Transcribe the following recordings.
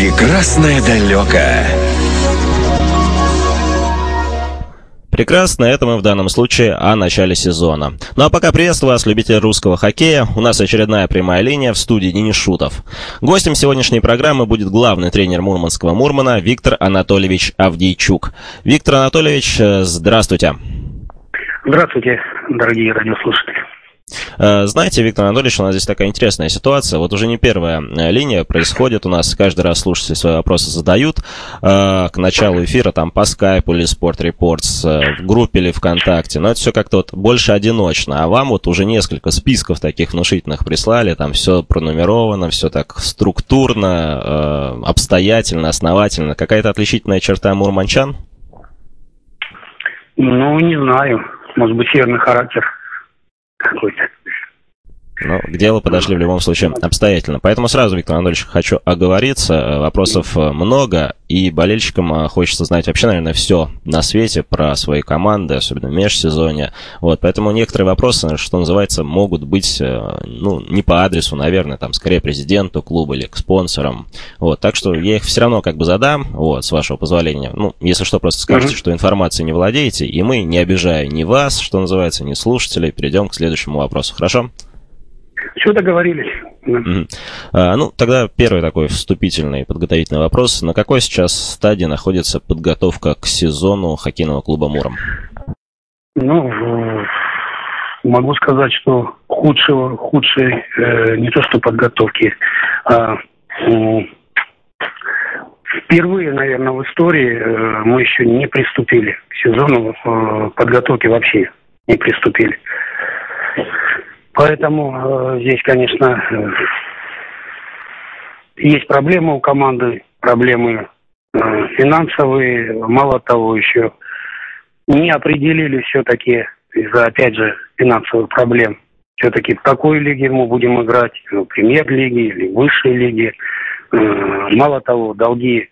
Прекрасное далеко. Прекрасно, это мы в данном случае о начале сезона. Ну а пока приветствую вас, любители русского хоккея. У нас очередная прямая линия в студии Денис Шутов. Гостем сегодняшней программы будет главный тренер мурманского Мурмана Виктор Анатольевич Авдейчук. Виктор Анатольевич, э, здравствуйте. Здравствуйте, дорогие радиослушатели. Э, знаете, Виктор Анатольевич, у нас здесь такая интересная ситуация. Вот уже не первая э, линия происходит у нас. Каждый раз слушатели свои вопросы задают. Э, к началу эфира там по скайпу или Спорт Репортс, в группе или ВКонтакте. Но это все как-то вот больше одиночно. А вам вот уже несколько списков таких внушительных прислали. Там все пронумеровано, все так структурно, обстоятельно, основательно. Какая-то отличительная черта мурманчан? Ну, не знаю. Может быть, северный характер какой-то. Ну, к делу подошли в любом случае обстоятельно. Поэтому сразу, Виктор Анатольевич, хочу оговориться. Вопросов э, много, и болельщикам э, хочется знать вообще, наверное, все на свете про свои команды, особенно в межсезонье. Вот, поэтому некоторые вопросы, что называется, могут быть, э, ну, не по адресу, наверное, там, скорее президенту клуба или к спонсорам. Вот, так что я их все равно как бы задам, вот, с вашего позволения. Ну, если что, просто скажете, mm-hmm. что информацией не владеете, и мы, не обижая ни вас, что называется, ни слушателей, перейдем к следующему вопросу. Хорошо? Все договорились. Угу. А, ну, тогда первый такой вступительный подготовительный вопрос. На какой сейчас стадии находится подготовка к сезону хоккейного клуба «Муром»? Ну, могу сказать, что худшего, худшей э, не то что подготовки, а э, впервые, наверное, в истории э, мы еще не приступили к сезону э, подготовки вообще не приступили. Поэтому э, здесь, конечно, э, есть проблемы у команды, проблемы э, финансовые. Мало того, еще не определили все-таки из-за, опять же, финансовых проблем. Все-таки в какой лиге мы будем играть, в премьер-лиге или высшей лиге. Э, мало того, долги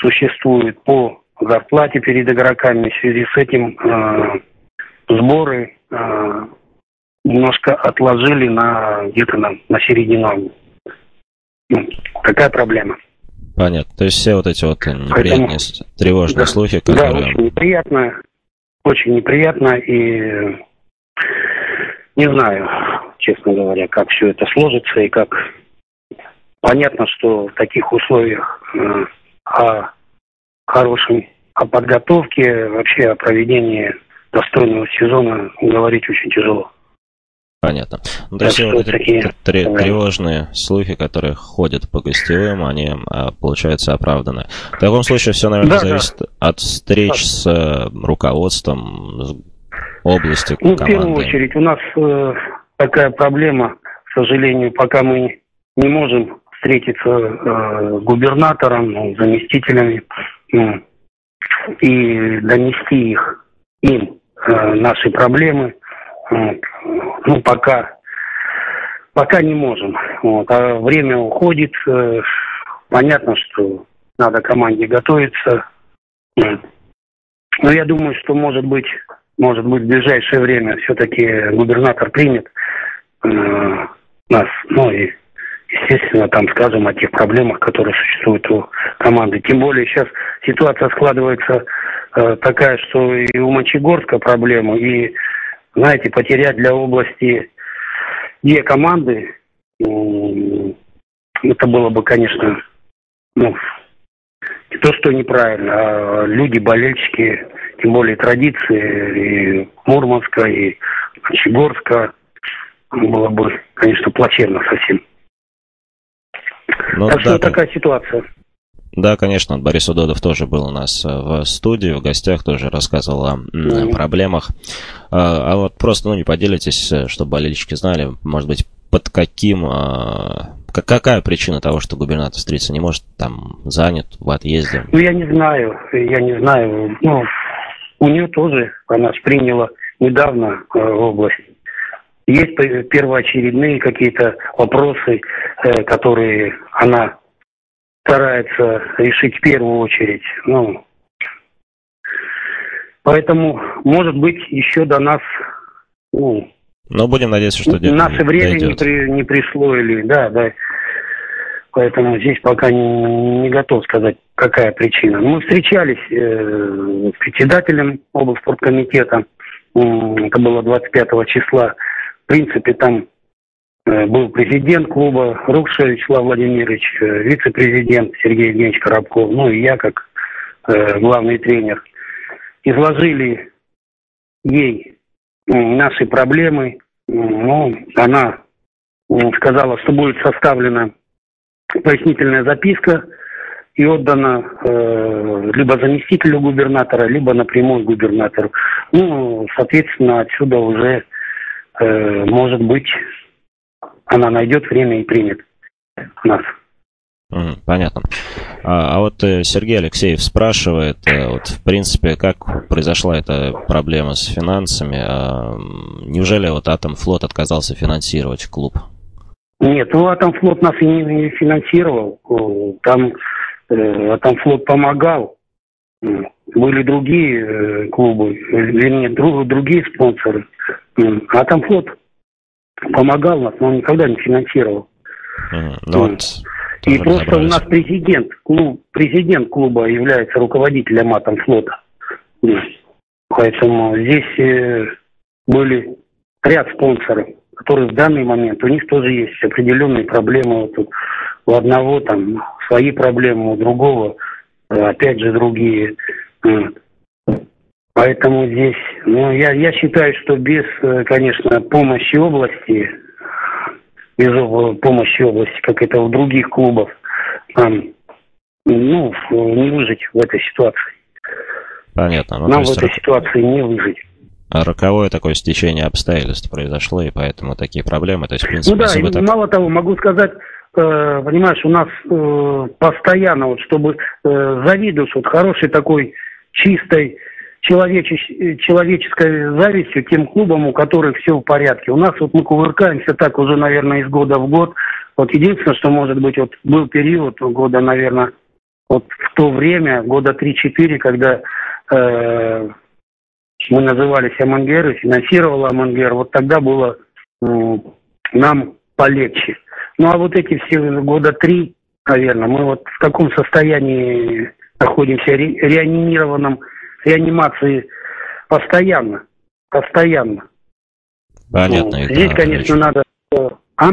существуют по зарплате перед игроками. В связи с этим э, сборы немножко отложили на где-то на, на середину. Ну, такая проблема. Понятно. То есть все вот эти вот неприятные, Поэтому, тревожные да, слухи, которые... Да, очень неприятно, очень неприятно, и не знаю, честно говоря, как все это сложится, и как понятно, что в таких условиях э, о хорошем, о подготовке, вообще о проведении достойного сезона говорить очень тяжело. Понятно. Ну, то есть вот эти тревожные слухи, которые ходят по гостевым, они, а, получается, оправданы. В таком случае все, наверное, да, зависит да. от встреч с э, руководством с области ну, команды. в первую очередь, у нас э, такая проблема, к сожалению, пока мы не можем встретиться э, с губернатором, ну, заместителями ну, и донести их им э, наши проблемы – ну, пока, пока не можем. Вот. А время уходит. Э, понятно, что надо команде готовиться. Но я думаю, что может быть, может быть в ближайшее время все-таки губернатор примет э, нас, ну и естественно, там скажем о тех проблемах, которые существуют у команды. Тем более сейчас ситуация складывается э, такая, что и у Мочегорска проблема, и знаете, потерять для области две команды, это было бы, конечно, ну, не то, что неправильно, а люди, болельщики, тем более традиции и Мурманска, и Чегорска, было бы, конечно, плачевно совсем. Ну, так да, что такая ситуация. Да, конечно, Борис Удодов тоже был у нас э, в студии, в гостях, тоже рассказывал о mm-hmm. проблемах. А, а вот просто, ну, не поделитесь, э, чтобы болельщики знали, может быть, под каким, а, какая причина того, что губернатор встретиться не может, там, занят, в отъезде? Ну, я не знаю, я не знаю. Ну, у нее тоже, она приняла недавно э, в область. Есть первоочередные какие-то вопросы, э, которые она старается решить в первую очередь. Ну, поэтому, может быть, еще до нас, ну, но будем надеяться, что наше время не, при, не пришло или, да, да. поэтому здесь пока не, не готов сказать, какая причина. Мы встречались э, с председателем облспорткомитета, это было 25 числа. В принципе, там э, был президент клуба Рукшевич Вячеслав Владимирович, э, вице-президент Сергей Евгеньевич Коробков, ну и я как э, главный тренер. Изложили ей наши проблемы. Ну, она сказала, что будет составлена пояснительная записка и отдана э, либо заместителю губернатора, либо напрямую губернатору. Ну, соответственно, отсюда уже, э, может быть, она найдет время и примет нас. Понятно. А, а вот э, Сергей Алексеев спрашивает, э, вот в принципе, как произошла эта проблема с финансами? А, неужели вот Атомфлот отказался финансировать клуб? Нет, ну Атомфлот нас и не финансировал. Там э, Атомфлот помогал. Были другие клубы, вернее, друг, другие спонсоры. Атомфлот помогал нас, но он никогда не финансировал. Mm, ну, вот и просто у нас президент, клуб, президент клуба является руководителем Атомфлота. Поэтому здесь э, были ряд спонсоров которые в данный момент, у них тоже есть определенные проблемы. Вот тут у одного там свои проблемы, у другого э, опять же другие. Поэтому здесь, ну, я, я считаю, что без, э, конечно, помощи области, без помощи области, как это у других клубов, там, ну, не выжить в этой ситуации. Понятно. Ну, Нам в этой ситуации не выжить роковое такое стечение обстоятельств произошло, и поэтому такие проблемы. То есть, в принципе, ну да, и так... мало того, могу сказать, э, понимаешь, у нас э, постоянно, вот чтобы э, завидуешь вот хорошей такой чистой человечес... человеческой завистью тем клубам, у которых все в порядке. У нас вот мы кувыркаемся так уже, наверное, из года в год. Вот единственное, что может быть, вот был период года, наверное, вот в то время, года 3-4, когда э, мы назывались Амангер и финансировала Амангер, вот тогда было нам полегче. Ну а вот эти все года три, наверное, мы вот в таком состоянии находимся, ре, реанимированном, реанимации постоянно, постоянно. Понятно. Ну, здесь, конечно, надо... А?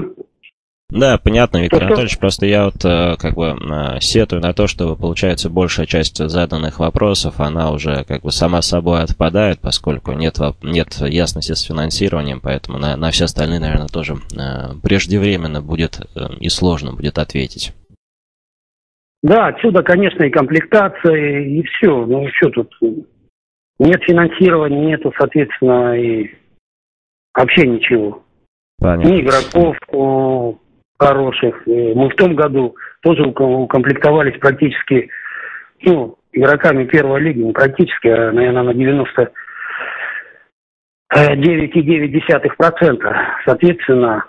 Да, понятно, Виктор что, Анатольевич, просто я вот э, как бы э, сетую на то, что получается большая часть заданных вопросов, она уже как бы сама собой отпадает, поскольку нет, нет ясности с финансированием, поэтому на, на все остальные, наверное, тоже э, преждевременно будет и сложно будет ответить. Да, отсюда, конечно, и комплектация, и все. Ну, что тут? Нет финансирования, нету, соответственно, и вообще ничего. Понятно. Ни игроков, хороших. Мы в том году тоже укомплектовались практически, ну, игроками первой лиги, не практически, а, наверное, на 99,9%. Соответственно,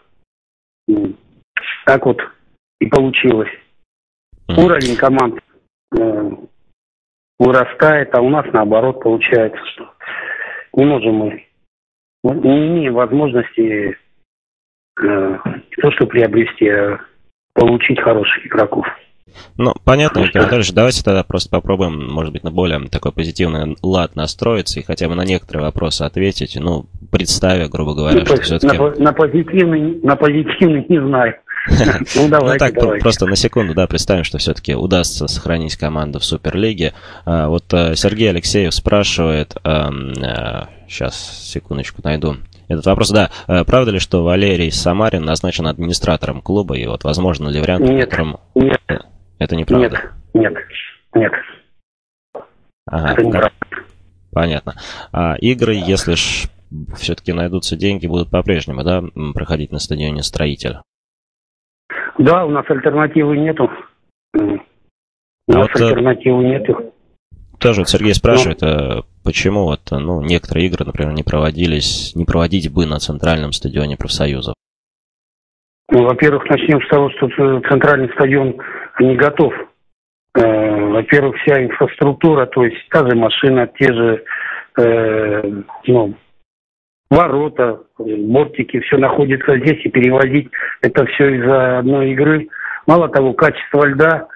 так вот и получилось. Уровень команд э, вырастает, а у нас наоборот получается, что не можем мы, не имеем возможности Э, не то, что приобрести, а получить хороших игроков. Ну, понятно, Виктор Анатольевич, давайте тогда просто попробуем, может быть, на более такой позитивный лад настроиться и хотя бы на некоторые вопросы ответить, ну, представя, грубо говоря, ну, что все-таки... На, на, позитивный, на позитивный не знаю. Ну, давайте, ну, так, просто на секунду, да, представим, что все-таки удастся сохранить команду в Суперлиге. А, вот э, Сергей Алексеев спрашивает, сейчас, э, секундочку, найду этот вопрос, да. Э, правда ли, что Валерий Самарин назначен администратором клуба, и вот возможно ли вариант, нет, котором... Нет. Это неправда? Нет, нет, нет. Ага, Это неправда. Понятно. А игры, если ж все-таки найдутся деньги, будут по-прежнему, да, проходить на стадионе «Строитель»? Да, у нас альтернативы нету. У а нас вот, э, альтернативы нету. Тоже вот Сергей спрашивает, ну, почему вот, ну, некоторые игры, например, не проводились, не проводить бы на центральном стадионе профсоюзов? Ну, во-первых, начнем с того, что центральный стадион не готов. Э, во-первых, вся инфраструктура, то есть та же машина, те же э, ну, ворота, бортики, все находится здесь, и перевозить это все из-за одной игры Мало того, качество льда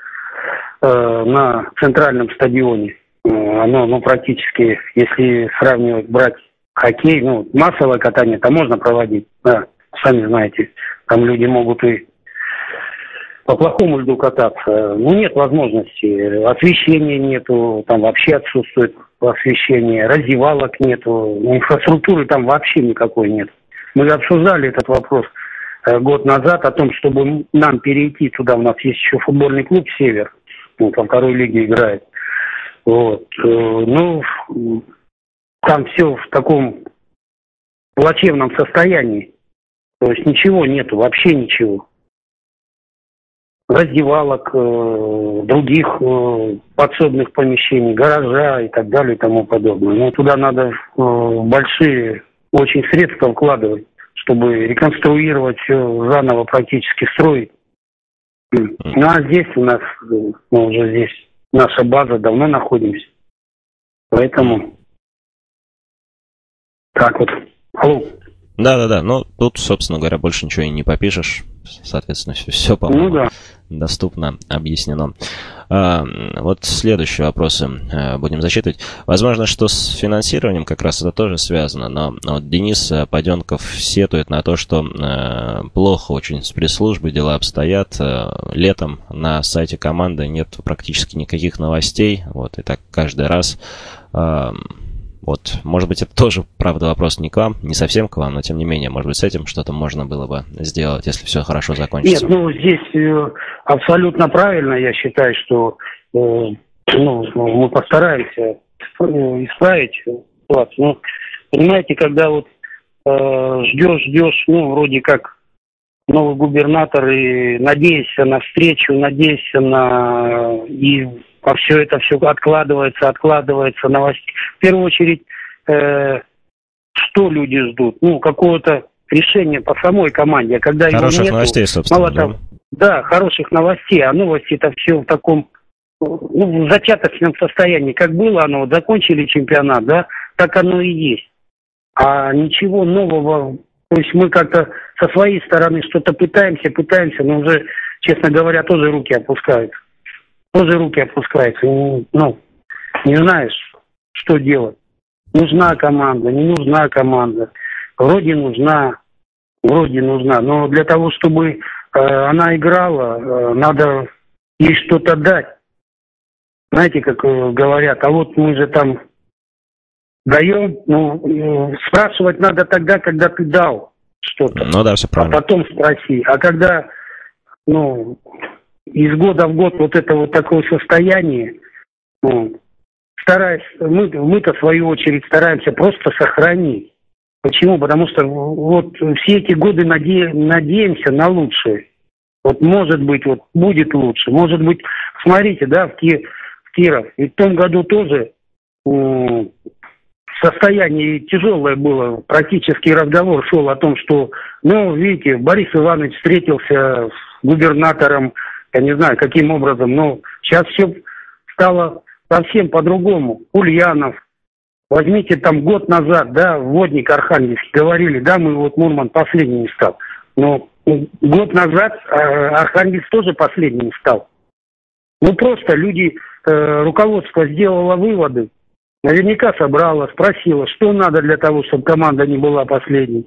э, на центральном стадионе, э, оно ну, практически, если сравнивать, брать хоккей, ну, массовое катание, там можно проводить, да, сами знаете, там люди могут и по плохому льду кататься. Ну, нет возможности. Освещения нету, там вообще отсутствует освещение, раздевалок нету, инфраструктуры там вообще никакой нет. Мы обсуждали этот вопрос э, год назад о том, чтобы нам перейти туда. У нас есть еще футбольный клуб «Север», вот, во второй лиге играет. Вот. Э, ну, там все в таком плачевном состоянии. То есть ничего нету, вообще ничего. Раздевалок, э, других э, подсобных помещений, гаража и так далее и тому подобное. Но туда надо э, большие очень средства вкладывать, чтобы реконструировать заново практически строить. Ну а здесь у нас, мы уже здесь, наша база, давно находимся. Поэтому так вот. Алло. Да-да-да, ну тут, собственно говоря, больше ничего и не попишешь. Соответственно, все, все по-моему, ну, да. доступно объяснено. А, вот следующие вопросы а, будем зачитывать. Возможно, что с финансированием как раз это тоже связано, но вот Денис Паденков сетует на то, что а, плохо очень с пресс-службой дела обстоят. А, летом на сайте команды нет практически никаких новостей, вот, и так каждый раз... А, вот, может быть, это тоже, правда, вопрос не к вам, не совсем к вам, но тем не менее, может быть, с этим что-то можно было бы сделать, если все хорошо закончится. Нет, ну, здесь э, абсолютно правильно, я считаю, что э, ну, мы постараемся исправить ситуацию. Ну, понимаете, когда вот э, ждешь, ждешь, ну, вроде как новый губернатор и надеешься на встречу, надеешься на и а все это все откладывается, откладывается новости. В первую очередь, э, что люди ждут? Ну, какого-то решения по самой команде. А когда хороших нету, новостей, собственно. Мало да. Того, да, хороших новостей. А новости это все в таком ну, в зачаточном состоянии. Как было оно, закончили чемпионат, да, так оно и есть. А ничего нового, то есть мы как-то со своей стороны что-то пытаемся, пытаемся, но уже, честно говоря, тоже руки опускаются тоже руки опускаются. Ну, не знаешь, что делать. Нужна команда, не нужна команда. Вроде нужна, вроде нужна. Но для того, чтобы э, она играла, э, надо ей что-то дать. Знаете, как э, говорят, а вот мы же там даем, ну, э, спрашивать надо тогда, когда ты дал что-то. Ну да, все правильно. А потом спроси. А когда, ну, из года в год вот это вот такое состояние, ну, стараясь, мы, мы-то в свою очередь стараемся просто сохранить. Почему? Потому что вот все эти годы наде, надеемся на лучшее. Вот может быть, вот будет лучше. Может быть, смотрите, да, в, Ки, в Киров. И в том году тоже э, состояние тяжелое было. Практически разговор шел о том, что, ну, видите, Борис Иванович встретился с губернатором я не знаю, каким образом, но сейчас все стало совсем по-другому. Ульянов, возьмите там год назад, да, водник Архангельск, говорили, да, мы вот Мурман последний не стал. Но год назад э, Архангельск тоже последним стал. Ну просто люди, э, руководство сделало выводы, наверняка собрало, спросило, что надо для того, чтобы команда не была последней.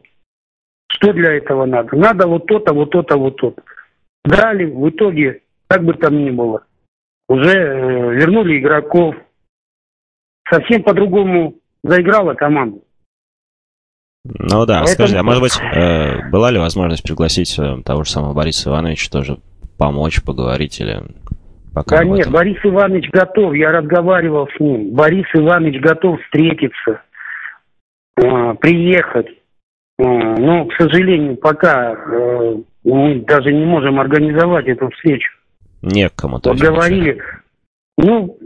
Что для этого надо? Надо вот то-то, вот то-то, вот то-то. Дали, в итоге, как бы там ни было, уже э, вернули игроков. Совсем по-другому заиграла команда. Ну да, Поэтому... скажи, а может быть, э, была ли возможность пригласить э, того же самого Бориса Ивановича тоже помочь, поговорить или пока Да нет, этом... Борис Иванович готов, я разговаривал с ним. Борис Иванович готов встретиться, э, приехать. Э, но, к сожалению, пока э, мы даже не можем организовать эту встречу. Некому. Вот говорили, ну,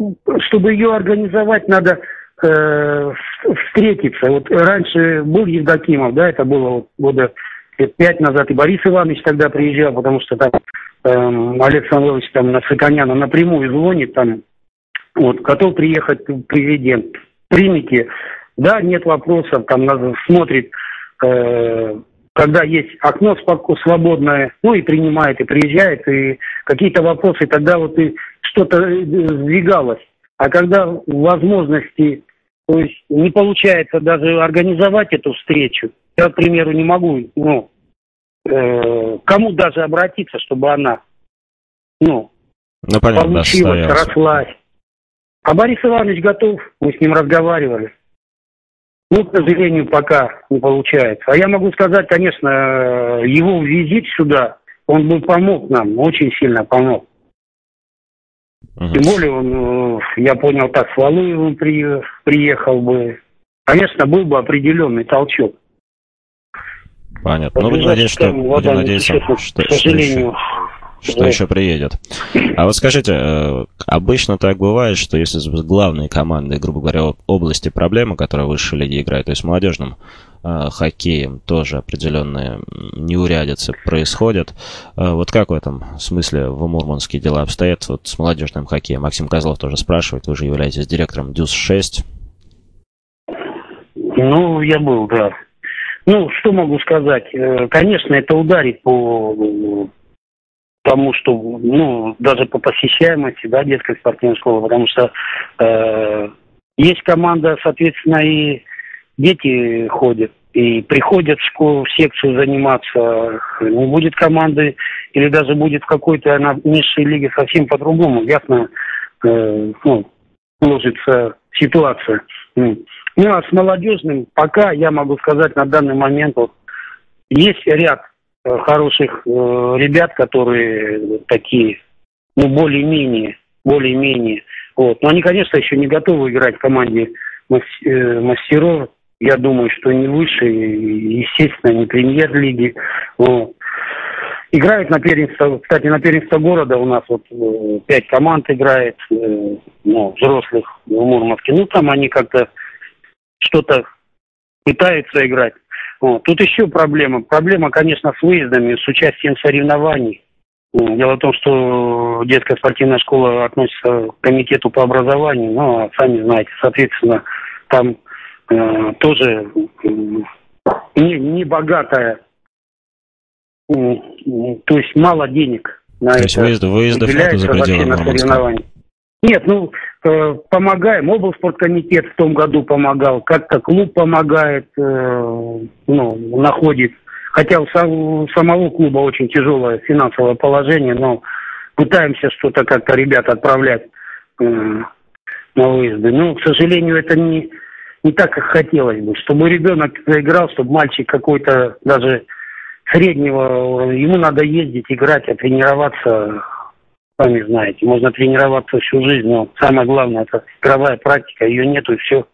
чтобы ее организовать, надо э, встретиться. Вот раньше был Евдокимов, да, это было вот года пять назад, и Борис Иванович тогда приезжал, потому что там э, Олег Самойлович там на Сыконяна напрямую звонит, там, вот, готов приехать президент. Примите, да, нет вопросов, там смотрит э, когда есть окно свободное, ну и принимает, и приезжает, и какие-то вопросы, тогда вот и что-то э, сдвигалось. А когда возможности, то есть не получается даже организовать эту встречу, я, к примеру, не могу, ну, э, кому даже обратиться, чтобы она, ну, ну понятно, получилась, да, рослась. А Борис Иванович готов, мы с ним разговаривали. Ну, к сожалению, пока не получается. А я могу сказать, конечно, его визит сюда, он бы помог нам, очень сильно помог. Угу. Тем более он, э, я понял, так с Валуевым при, приехал бы. Конечно, был бы определенный толчок. Понятно. Ну, будем надеяться, что, будем надеяться, что, к сожалению, что что да. еще приедет. А вот скажите, э, обычно так бывает, что если с главной командой, грубо говоря, области проблемы, которая в высшей лиге играет, то есть молодежным э, хоккеем тоже определенные неурядицы происходят. Э, вот как в этом смысле в Мурманске дела обстоят вот с молодежным хоккеем? Максим Козлов тоже спрашивает, вы же являетесь директором ДЮС-6. Ну, я был, да. Ну, что могу сказать? Конечно, это ударит по тому, что, ну, даже по посещаемости, да, детской спортивной школы, потому что э, есть команда, соответственно, и дети ходят, и приходят в школу, в секцию заниматься, не будет команды, или даже будет в какой-то она низшей лиге совсем по-другому, ясно, э, ну, сложится ситуация. Ну, а с молодежным пока, я могу сказать, на данный момент вот, есть ряд хороших э, ребят, которые такие, ну, более-менее, более-менее. Вот. Но они, конечно, еще не готовы играть в команде э, мастеров. Я думаю, что не выше, естественно, не премьер-лиги. Играют на первенство, кстати, на первенство города у нас вот пять команд играет, ну, взрослых в Мурманске. Ну, там они как-то что-то пытаются играть. Вот. Тут еще проблема. Проблема, конечно, с выездами, с участием соревнований. Дело в том, что детская спортивная школа относится к комитету по образованию, ну, а сами знаете, соответственно, там э, тоже э, не, не богатая, э, то есть мало денег на то это. есть выезды, выездов нету за пределы соревнований. Нет, ну, э, помогаем. Облспорткомитет в том году помогал, как-то клуб помогает, э, ну, находит. Хотя у, у самого клуба очень тяжелое финансовое положение, но пытаемся что-то как-то ребят отправлять э, на выезды. Но, к сожалению, это не, не так, как хотелось бы. Чтобы ребенок заиграл, чтобы мальчик какой-то даже среднего, ему надо ездить, играть, а тренироваться сами знаете, можно тренироваться всю жизнь, но самое главное это игровая практика, ее нету и все.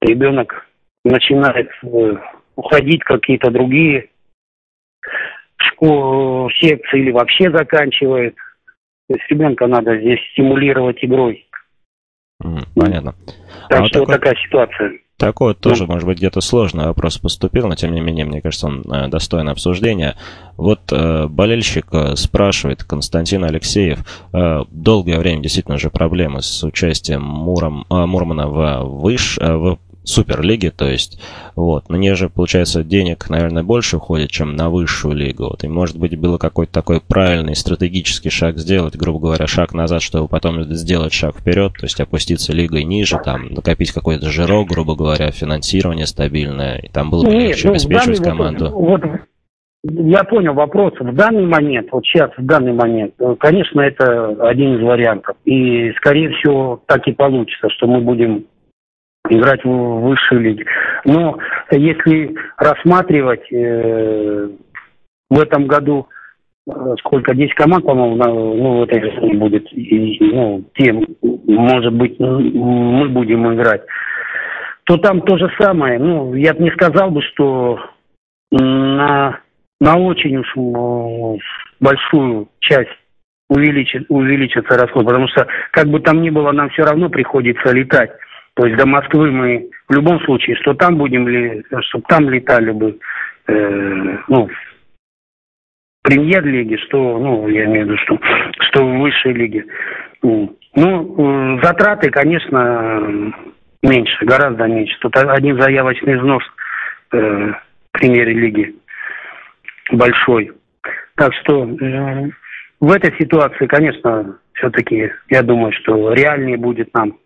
Ребенок начинает э, уходить какие-то другие школы, секции или вообще заканчивает. То есть ребенка надо здесь стимулировать игрой. Понятно. Так а что вот такой... такая ситуация. Такой вот тоже, может быть, где-то сложный вопрос поступил, но тем не менее, мне кажется, он э, достоин обсуждения. Вот э, болельщик э, спрашивает, Константин Алексеев, э, долгое время действительно же проблемы с участием Муром, э, Мурмана в, выш, э, в суперлиги, то есть, вот, на нее же, получается, денег, наверное, больше уходит, чем на высшую лигу, вот, и, может быть, было какой-то такой правильный стратегический шаг сделать, грубо говоря, шаг назад, чтобы потом сделать шаг вперед, то есть опуститься лигой ниже, там, накопить какой-то жирок, грубо говоря, финансирование стабильное, и там было бы легче ну, обеспечивать команду. Вот, я понял вопрос. В данный момент, вот сейчас, в данный момент, э, конечно, это один из вариантов. И, скорее всего, так и получится, что мы будем играть в высшей лиге. Но если рассматривать э, в этом году э, сколько, 10 команд, по-моему, ну, в этой жизни будет, и, ну, тем, может быть, мы будем играть, то там то же самое. Ну, я бы не сказал бы, что на, на очень уж большую часть увеличит, увеличится расход, потому что, как бы там ни было, нам все равно приходится летать. То есть до Москвы мы в любом случае, что там будем ли, чтобы там летали бы, э, ну, в премьер-лиге, что, ну, я имею в виду, что, что в высшей лиге. Ну, э, затраты, конечно, меньше, гораздо меньше. Тут один заявочный взнос э, в премьер-лиге большой. Так что э, в этой ситуации, конечно, все-таки я думаю, что реальнее будет нам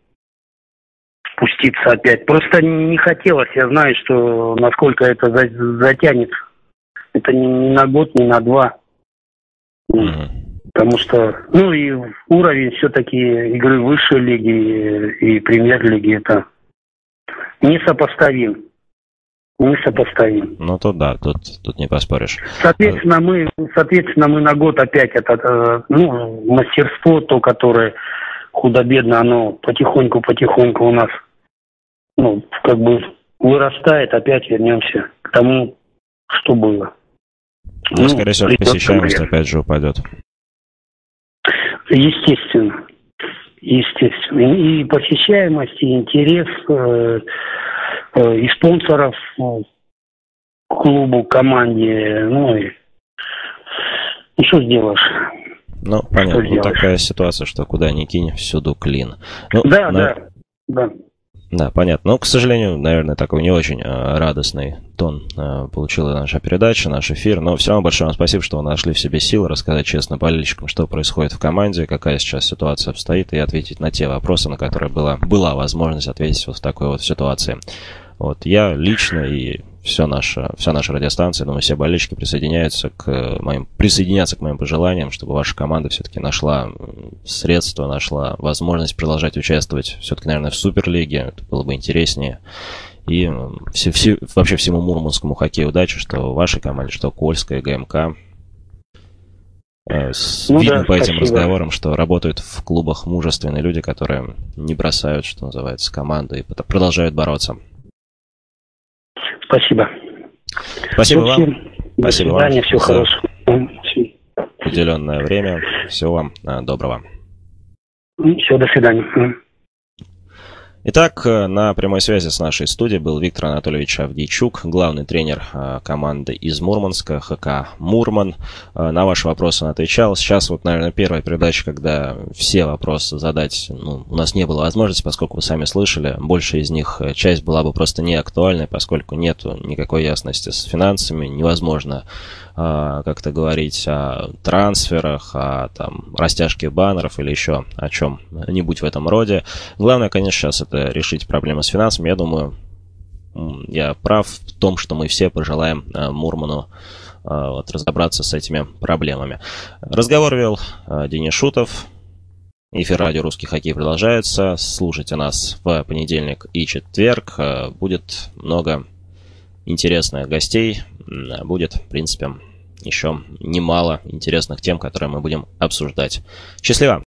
спуститься опять. Просто не хотелось, я знаю, что насколько это затянет. Это не на год, не на два. Mm-hmm. Потому что, ну и уровень все-таки игры высшей лиги и премьер-лиги это несопоставим. Несопоставим. Ну то да, тут, тут не поспоришь. Соответственно, мы, соответственно, мы на год опять это, э, ну, мастерство, то, которое худо-бедно, оно потихоньку-потихоньку у нас, ну, как бы вырастает, опять вернемся к тому, что было. Ну, ну скорее всего, посещаемость опять же упадет. Естественно. Естественно. И посещаемость, и интерес э, э, и спонсоров э, клубу, команде. Ну и, и что сделаешь? Ну, понятно. Ну, такая ситуация, что куда ни кинь, всюду клин. Ну, да, на... да, да. Да, понятно. Но, к сожалению, наверное, такой не очень э, радостный тон э, получила наша передача, наш эфир. Но все равно большое вам спасибо, что вы нашли в себе силы рассказать честно болельщикам, что происходит в команде, какая сейчас ситуация обстоит, и ответить на те вопросы, на которые была, была возможность ответить вот в такой вот ситуации. Вот я лично и вся наша, вся наша радиостанция, думаю, все болельщики присоединяются к моим, присоединятся к моим пожеланиям, чтобы ваша команда все-таки нашла средства, нашла возможность продолжать участвовать все-таки, наверное, в Суперлиге. Это было бы интереснее. И все, все, вообще всему мурманскому хоккею удачи, что вашей команде, что Кольская, ГМК. Э, ну, Видно да, по этим спасибо. разговорам, что работают в клубах мужественные люди, которые не бросают, что называется, команду и продолжают бороться. Спасибо. Спасибо вам. До Спасибо свидания, вам. всего хорошего. Уделенное время. Всего вам а, доброго. Все, до свидания. Итак, э, на прямой связи с нашей студией был Виктор Анатольевич Авдейчук, главный тренер э, команды из Мурманска, ХК «Мурман». Э, на ваши вопросы он отвечал. Сейчас вот, наверное, первая передача, когда все вопросы задать ну, у нас не было возможности, поскольку вы сами слышали, больше из них часть была бы просто не актуальной, поскольку нет никакой ясности с финансами, невозможно а, как-то говорить о трансферах, о там, растяжке баннеров или еще о чем-нибудь в этом роде. Главное, конечно, сейчас это решить проблемы с финансами. Я думаю, я прав в том, что мы все пожелаем а, Мурману а, вот, разобраться с этими проблемами. Разговор вел Денис Шутов. Эфир радио «Русский хоккей» продолжается. Слушайте нас в понедельник и четверг. Будет много интересных гостей. Будет, в принципе, еще немало интересных тем, которые мы будем обсуждать. Счастливо!